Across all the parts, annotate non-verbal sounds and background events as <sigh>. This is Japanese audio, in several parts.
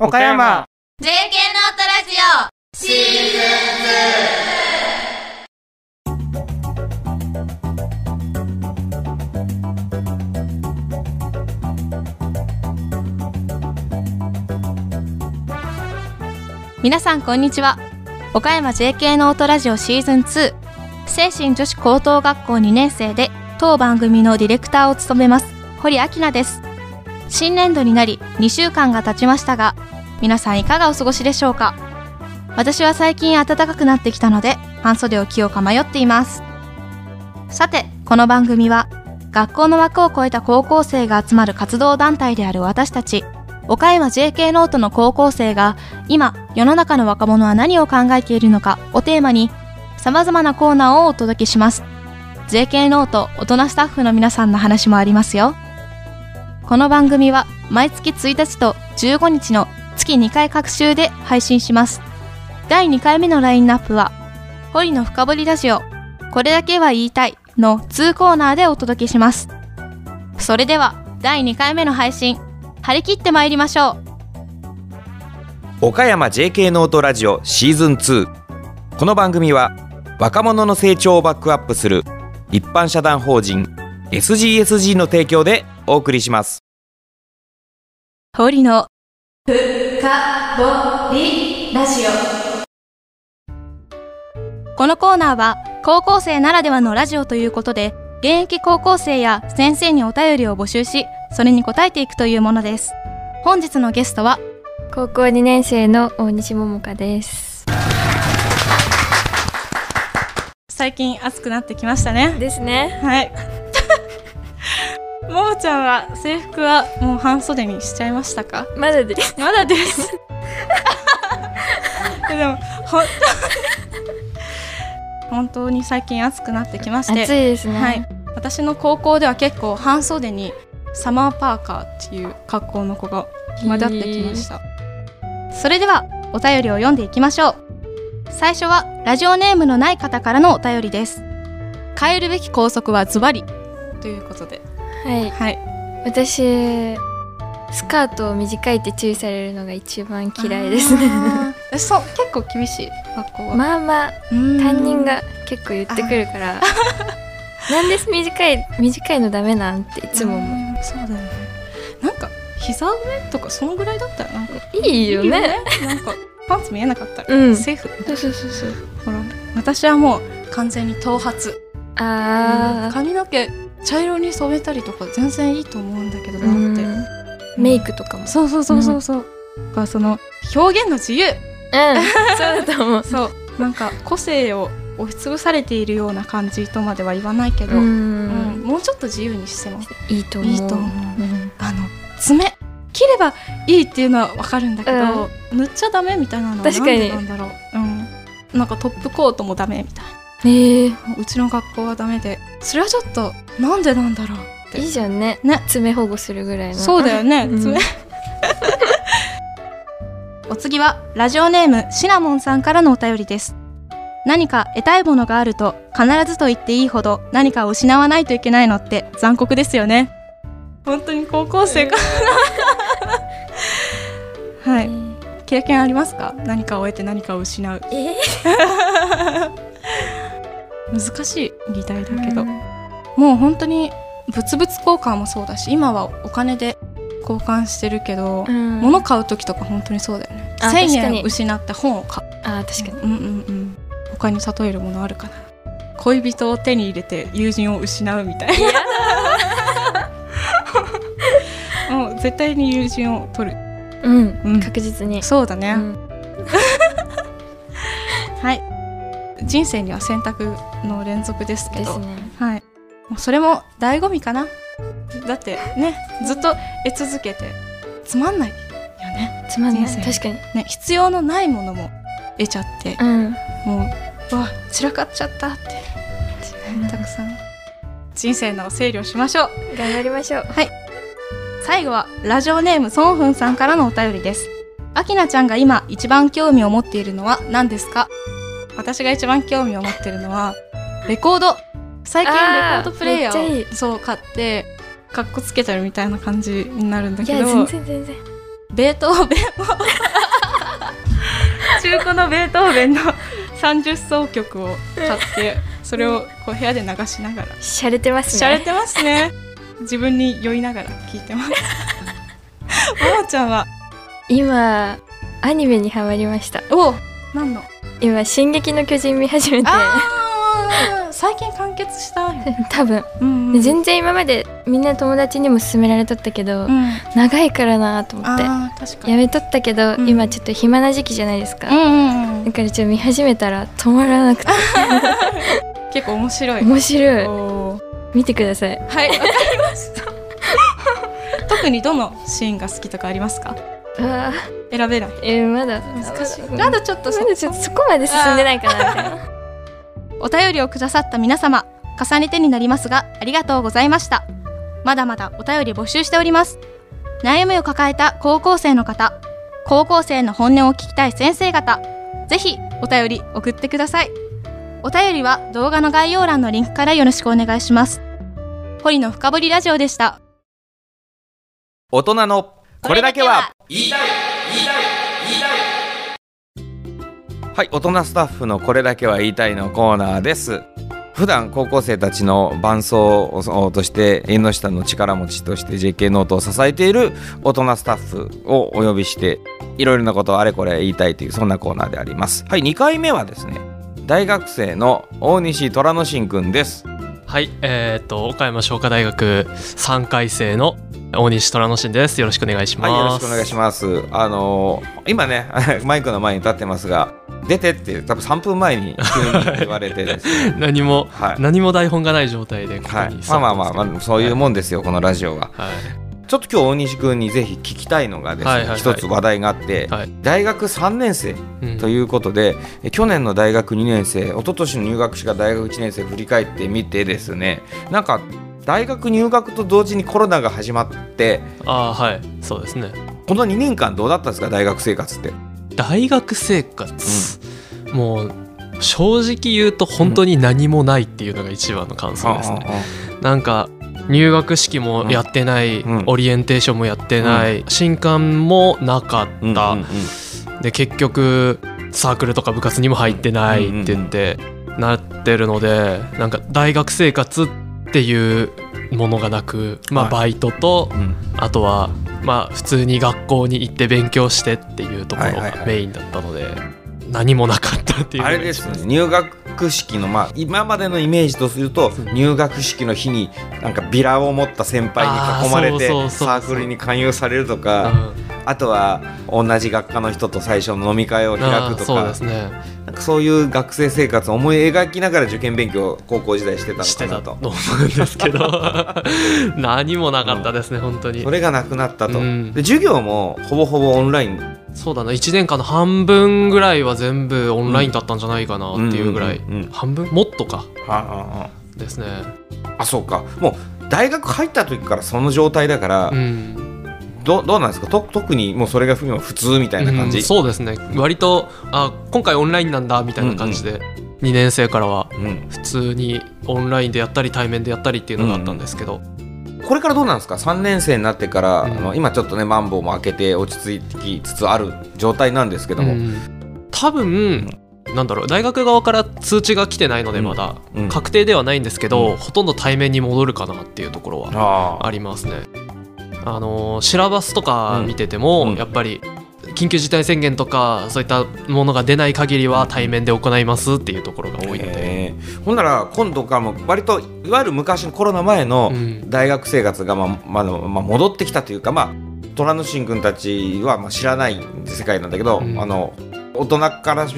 岡山。JK ノートラジオ。シーズン皆さんこんにちは。岡山 JK ノートラジオシーズン2精神女子高等学校2年生で当番組のディレクターを務めます堀明菜です。新年度になり2週間が経ちましたが皆さんいかがお過ごしでしょうか？私は最近暖かくなってきたので半袖を着ようか迷っています。さてこの番組は学校の枠を超えた高校生が集まる活動団体である私たち岡山 JK ノートの高校生が今世の中の若者は何を考えているのかをテーマに様々なコーナーをお届けします。JK ノート大人スタッフの皆さんの話もありますよ。この番組は毎月1日と15日の月2回各週で配信します。第2回目のラインナップは堀の深掘りラジオ。これだけは言いたいの2コーナーでお届けします。それでは第2回目の配信張り切ってまいりましょう。岡山 JK ノートラジオシーズン2この番組は若者の成長をバックアップする一般社団法人 SGSG の提供でお送りします。堀の深掘りラジオ。このコーナーは高校生ならではのラジオということで現役高校生や先生にお便りを募集しそれに答えていくというものです。本日のゲストは高校2年生の大西桃香です。最近暑くなってきましたね。ですね。はいちゃんは制服はもう半袖にしちゃいましたか？まだです。まだです。<laughs> でもほん <laughs> 本当に最近暑くなってきまして。暑いですね。はい、私の高校では結構半袖にサマーパーカーっていう格好の子が混ざってきました。それではお便りを読んでいきましょう。最初はラジオネームのない方からのお便りです。変えるべき校則はズバリ。ということではい。はい。私スカートを短いって注意されるのが一番嫌いですね。あー。えそう結構厳しい？学校は、まあまあ担任が結構言ってくるから。<laughs> なんで短い短いのダメなんっていつも思う。んそうだよね。なんか膝上とかそのぐらいだったよ。なんかういいよね。なんかパンツ見えなかった。ら、<laughs> うん。セーフ。そうそうそうそう。ほら私はもう完全に頭髪。あ髪の毛茶色に染めたりとか全然いいと思うんだけどーなって、うん。メイクとかも。そうそうそうそうそう、がその表現の自由。うん。そうだと思う。<laughs> そう。なんか個性を押しつぶされているような感じとまでは言わないけど、ううん。んもうちょっと自由にしてもいいと思う。いいと思う。うんあの爪。切ればいいっていうのはわかるんだけど、塗っちゃダメみたいなのは確かに。なんでなんだろう、うん、なんかトップコートもダメみたいな。ええうちの学校はダメでそれはちょっとなんでなんだろういいじゃんね。ね。爪保護するぐらいの。そうだよね、うん。爪。<laughs> お次はラジオネームシナモンさんからのお便りです。何か得たいものがあると必ずと言っていいほど何かを失わないといけないのって残酷ですよね。本当に高校生か。なはい。経験ありますか？何かを得て何かを失う。え <laughs> 難しい議題だけど、もう本当に物々交換もそうだし今はお金で交換してるけど、うん。物買う時とか本当にそうだよね。あ1000確かに円失って本を買う。あー確かに。うんうんうん他に例えるものあるかな。恋人を手に入れて友人を失うみたいな。もう絶対に友人を取る。うん、うん。確実に。そうだね、うん。<laughs> はい。人生には選択の連続ですけど。ね。はいそれも醍醐味かな。だってねずっと得続けてつまんない。よねつまんない。確かに。ね必要のないものも得ちゃって、うん。もううわ散らかっちゃったって、たくさん。人生の整理をしましょう。頑張りましょう。最後はラジオネームソンフンさんからのお便りです。あきなちゃんが今一番興味を持っているのは何ですか？私が一番興味を持っているのはレコード最近レコあーードプレイヤーをそう買ってかっこつけてるみたいな感じになるんだいやけど全然全然。ベートーベンを <laughs> 中古のベートーベンの30奏曲を買ってそれをこう部屋で流しながら。しゃれてますね。しゃれてますね。自分に酔いながら聞いてます。<laughs> ももちゃんは？今アニメにハマりました。お何の？今「進撃の巨人」見始めて最近完結したよ、<laughs> 多分。うんで全然今までみんな友達にも勧められとったけど、うん。長いからなと思って。やめとったけど、うん。今ちょっと暇な時期じゃないですか、うんうんうん。だからちょっと見始めたら止まらなくて。<laughs> 結構面白い。面白い。見てください。はいわかりました。<laughs> 特にどのシーンが好きとかありますか？あー。選べない。えーまだ。難しい。まだちょっとまだちょっとそこまで進んでないかなみたいなお便りをくださった皆様重ねてになりますがありがとうございました。まだまだお便り募集しております。悩みを抱えた高校生の方高校生の本音を聞きたい先生方ぜひお便り送ってください。お便りは動画の概要欄のリンクからよろしくお願いします。堀の深掘りラジオでした。大人のこれだけは言いたい。はい大人スタッフのこれだけは言いたいのコーナーです普段高校生たちの伴走として縁の下の力持ちとして JK ノートを支えている大人スタッフをお呼びしていろいろなことをあれこれ言いたいというそんなコーナーでありますはい2回目はですね大学生の大西虎之進くんですはい、えー、と岡山商科大学3回生の大西虎之進です。よろしくお願いします。はい、よろしくお願いします。あのー今ね、<laughs> マイクの前に立ってますが、出てって多分3分前に急に言われてですね。<laughs> 何も、はい。何も台本がない状態でここはい。に、まあまあまあ、まあ、そういうもんですよ、このラジオは。はい、ちょっと今日大西君にぜひ聞きたいのがですね、はいはいはい。一つ話題があって、はい。大学3年生うんということで、え去年の大学2年生、一昨年の入学式が大学1年生振り返ってみてですね、なんか大学入学と同時にコロナが始まって、あーはい。そうですね。この2年間どうだったんですか、大学生活って？大学生活、もう正直言うと本当に何もないっていうのが一番の感想ですね、なんか入学式もやってない、うんオリエンテーションもやってない、新刊もなかった、で結局サークルとか部活にも入ってないって言ってなってるのでなんか大学生活っていうものがなく、まあ、はい。バイトとうん。あとはまあ普通に学校に行って勉強してっていうところがメインだったので何もなかったっていう。のあがれですね。入学式のまあ今までのイメージとすると入学式の日になんかビラを持った先輩に囲まれてサークルに勧誘されるとうかん。あとは同じ学科の人と最初の飲み会を開くとかそうなんかそういう学生生活を思い描きながら受験勉強を高校時代してたのかなと思うんですけど。<laughs> 何もなかったですね本当に。それがなくなったと、うん。で授業もほぼほぼオンラインそうだな。1年間の半分ぐらいは全部オンラインだったんじゃないかなっていうぐらい、うんうんうんうん。半分？もっとか。あですね。あそうか。もう大学入った時からその状態だから、うん。どどうなんですか？と特にもうそれが今普通みたいな感じ、うんそうですね。割とあ今回オンラインなんだみたいな感じで、2年生からはうん。普通にオンラインでやったり対面でやったりっていうのがあったんですけど、これからどうなんですか？3年生になってから、うん。あの今ちょっとねマンボウも開けて落ち着きつつある状態なんですけども、うん。多分、なんだろう大学側から通知が来てないのでまだ、うん。確定ではないんですけど、うん。ほとんど対面に戻るかなっていうところはあありますね。あのシラバスとか見てても、うん。やっぱり緊急事態宣言とかそういったものが出ない限りは対面で行いますっていうところが多いので、ほんなら今度からも割といわゆる昔のコロナ前のうん。大学生活が、まあまあまあ、戻ってきたというか、まあ、虎之進君たちはまあ知らない世界なんだけど、うん。あの大人から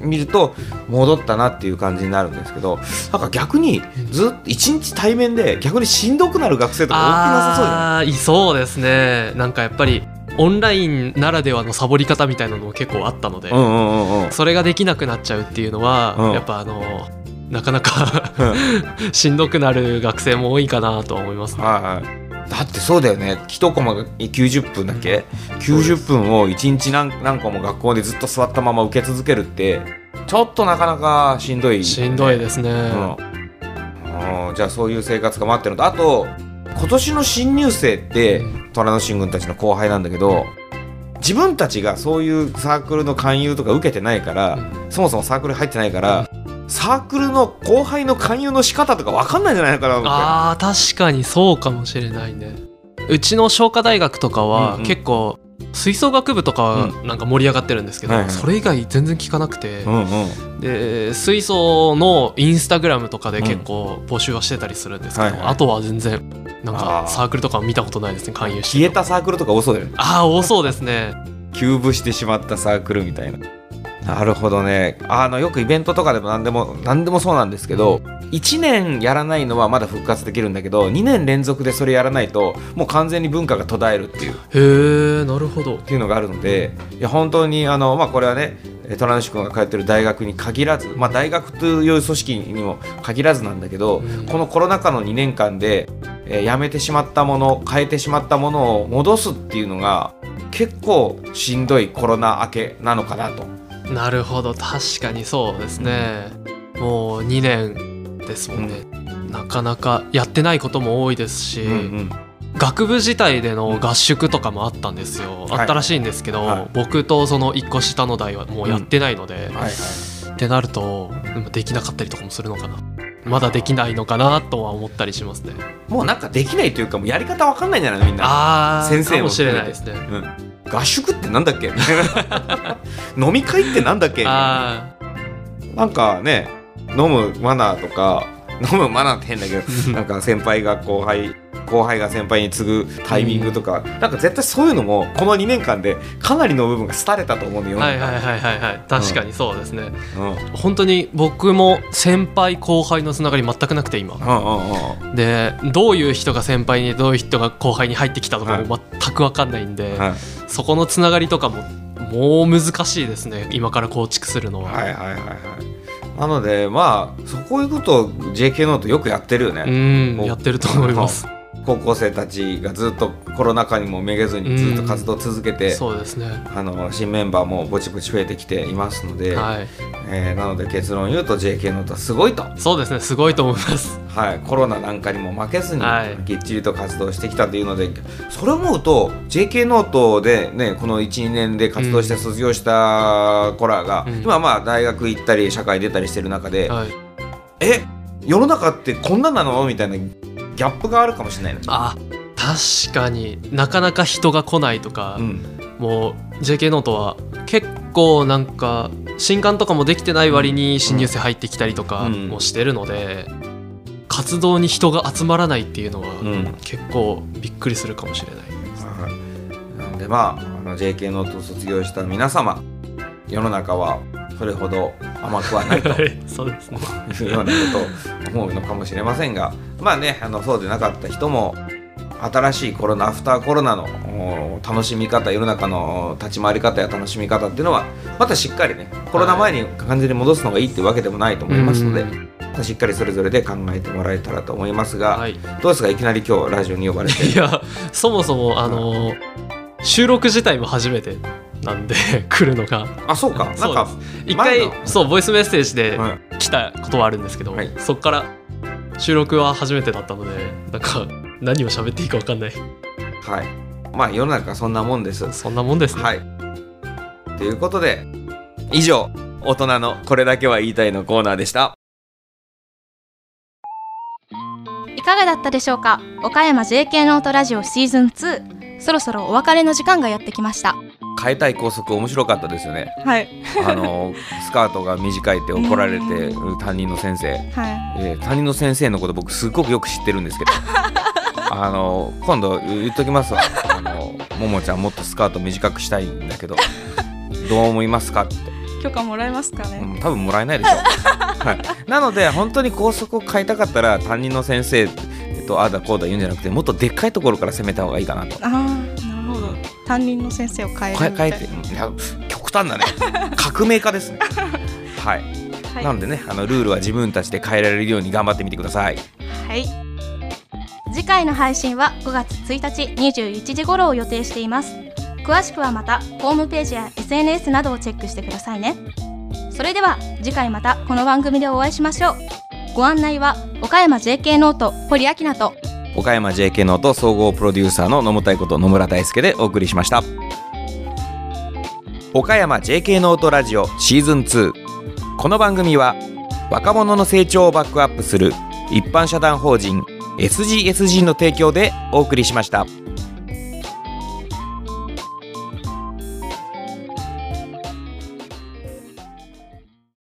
見ると戻ったなっていう感じになるんですけどなんか逆にずっと一日対面で逆にしんどくなる学生とか多くなさそうじゃない？いそうですね。なんかやっぱりオンラインならではのサボり方みたいなのも結構あったので、うんうんうんうん。それができなくなっちゃうっていうのは、うん。やっぱあのなかなか <laughs> しんどくなる学生も多いかなとは思いますね。はいはい。だってそうだよね。一コマが90分だっけ、90分を1日何何個も学校でずっと座ったまま受け続けるってちょっとなかなかしんどい、しんどいですね。うん。うんじゃあそういう生活が待ってるのとあと今年の新入生って、うん。虎之進軍たちの後輩なんだけど自分たちがそういうサークルの勧誘とか受けてないから、そもそもサークル入ってないから、サークルの後輩の勧誘の仕方とか分かんないんじゃないのかなと思って。あー確かにそうかもしれないね。うちの商科大学とかは結構吹奏楽部とかはなんか盛り上がってるんですけど、はいはい。それ以外全然聞かなくて、うんうん。で水素のインスタグラムとかで結構募集はしてたりするんですけど、はいはい。あとは全然なんあかー。サークルとかは見たことないですね勧誘して消えたサークルとか多そうだよね。ああ多そうですね。<laughs> 休部してしまったサークルみたいななるほどね。あのよくイベントとかでも何でも何でもそうなんですけど、1年やらないのはまだ復活できるんだけど2年連続でそれやらないともう完全に文化が途絶えるっていう。へえなるほど。っていうのがあるのでいや本当にあの、まあ、これはねえ虎主君が通ってる大学に限らず、まあ、大学という組織にも限らずなんだけど、うん。このコロナ禍の2年間で、えーやめてしまったもの変えてしまったものを戻すっていうのが結構しんどいコロナ明けなのかなと。なるほど。確かにそうですね。もう2年ですもんね、なかなかやってないことも多いですし、うんうん。学部自体での合宿とかもあったんですよ、はい。あったらしいんですけど、はい。僕とその1個下の代はもうやってないので、はいはい。ってなるとできなかったりとかもするのかな。まだできないのかなとは思ったりしますね。もうなんかできないというかもうやり方わかんないんじゃないの？みんな。あー先生もかもしれないですね。うん、合宿ってなんだっけ？<laughs> 飲み会ってなんだっけ？あなんかね飲むマナーとか飲むマナーって変だけどー <laughs> なんか先輩が後輩後輩が先輩に次ぐタイミングとか、なんか絶対そういうのもこの2年間でかなりの部分が廃れたと思うんだよはいはいはいはいはい。確かにそうですね、うん。本当に僕も先輩後輩のつながり全くなくて今。うんうんうんでどういう人が先輩にどういう人が後輩に入ってきたとかはい。も全く分かんないんで、はい。そこのつながりとかももう難しいですね今から構築するのは、はいはいはいはい。なのでまあそういうことを JK ノートよくやってるよね、うんやってると思います高校生たちがずっとコロナ禍にもめげずにずっと活動を続けて、そうですね。あの新メンバーもぼちぼち増えてきていますので、はい。えーなので結論言うと JK ノートはすごいと、そうですね。すごいと思います。はい、コロナなんかにも負けずにはい。ぎっちりと活動してきたというので、それを思うと JK ノートで、ね、この12年で活動して卒業した子らが、うん。今まあ大学行ったり社会出たりしてる中で、はい。え世の中ってこんなんなの？みたいなギャップがあるかもしれないの。あ確かに。なかなか人が来ないとか、うん。もう JK ノートは結構なんか新刊とかもできてない割に新入生入ってきたりとかうん。もしてるので、活動に人が集まらないっていうのはうん。結構びっくりするかもしれない。です、はい。なのでまああの JK ノートを卒業した皆様世の中はそれほど甘くはないとはい。そうですね。いうようなことを思うのかもしれませんがまあねあのそうでなかった人も新しいコロナアフターコロナのお楽しみ方世の中の立ち回り方や楽しみ方っていうのはまたしっかりねコロナ前に完全に戻すのがいいっていうわけでもないと思いますのでうしっかりそれぞれで考えてもらえたらと思いますが、はい。どうですかいきなり今日ラジオに呼ばれて？いやそもそもあの収録自体も初めてなんで <laughs> 来るのが。あそうか。なんか一回そうボイスメッセージではい。来たことはあるんですけど、はい。そっから収録は初めてだったのでなんか何を喋っていいか分かんない。はい。まあ世の中そんなもんです。そんなもんですね、はい。ということで、以上、大人のこれだけは言いたいのコーナーでした。いかがだったでしょうか？岡山 JK ノートラジオシーズン2そろそろお別れの時間がやってきました変えたい校則面白かったですよね。はい。あの、スカートが短いって怒られてる担任の先生。はい。えー担任の先生のこと僕すっごくよく知ってるんですけど。<laughs> あの今度言っときますわ。あのももちゃんもっとスカート短くしたいんだけど。どう思いますか？って、許可もらえますかね？うん、多分もらえないでしょう、<laughs> はい、なので本当に校則を変えたかったら担任の先生とああだこうだ言うんじゃなくてもっとでっかいところから攻めた方がいいかなと担任の先生を変える変え変えて。いや極端だね。<laughs> 革命家ですね。<laughs> はい、はい。なのでねあのルールは自分たちで変えられるように頑張ってみてください。はい。次回の配信は5月1日21時頃を予定しています。詳しくはまたホームページや SNS などをチェックしてくださいね。それでは次回またこの番組でお会いしましょう。ご案内は岡山 JK ノート堀明菜と岡山 JK ノート総合プロデューサーの野村太鼓と野村大輔でお送りしました岡山 JK ノートラジオシーズン2この番組は若者の成長をバックアップする一般社団法人 SGSG の提供でお送りしました。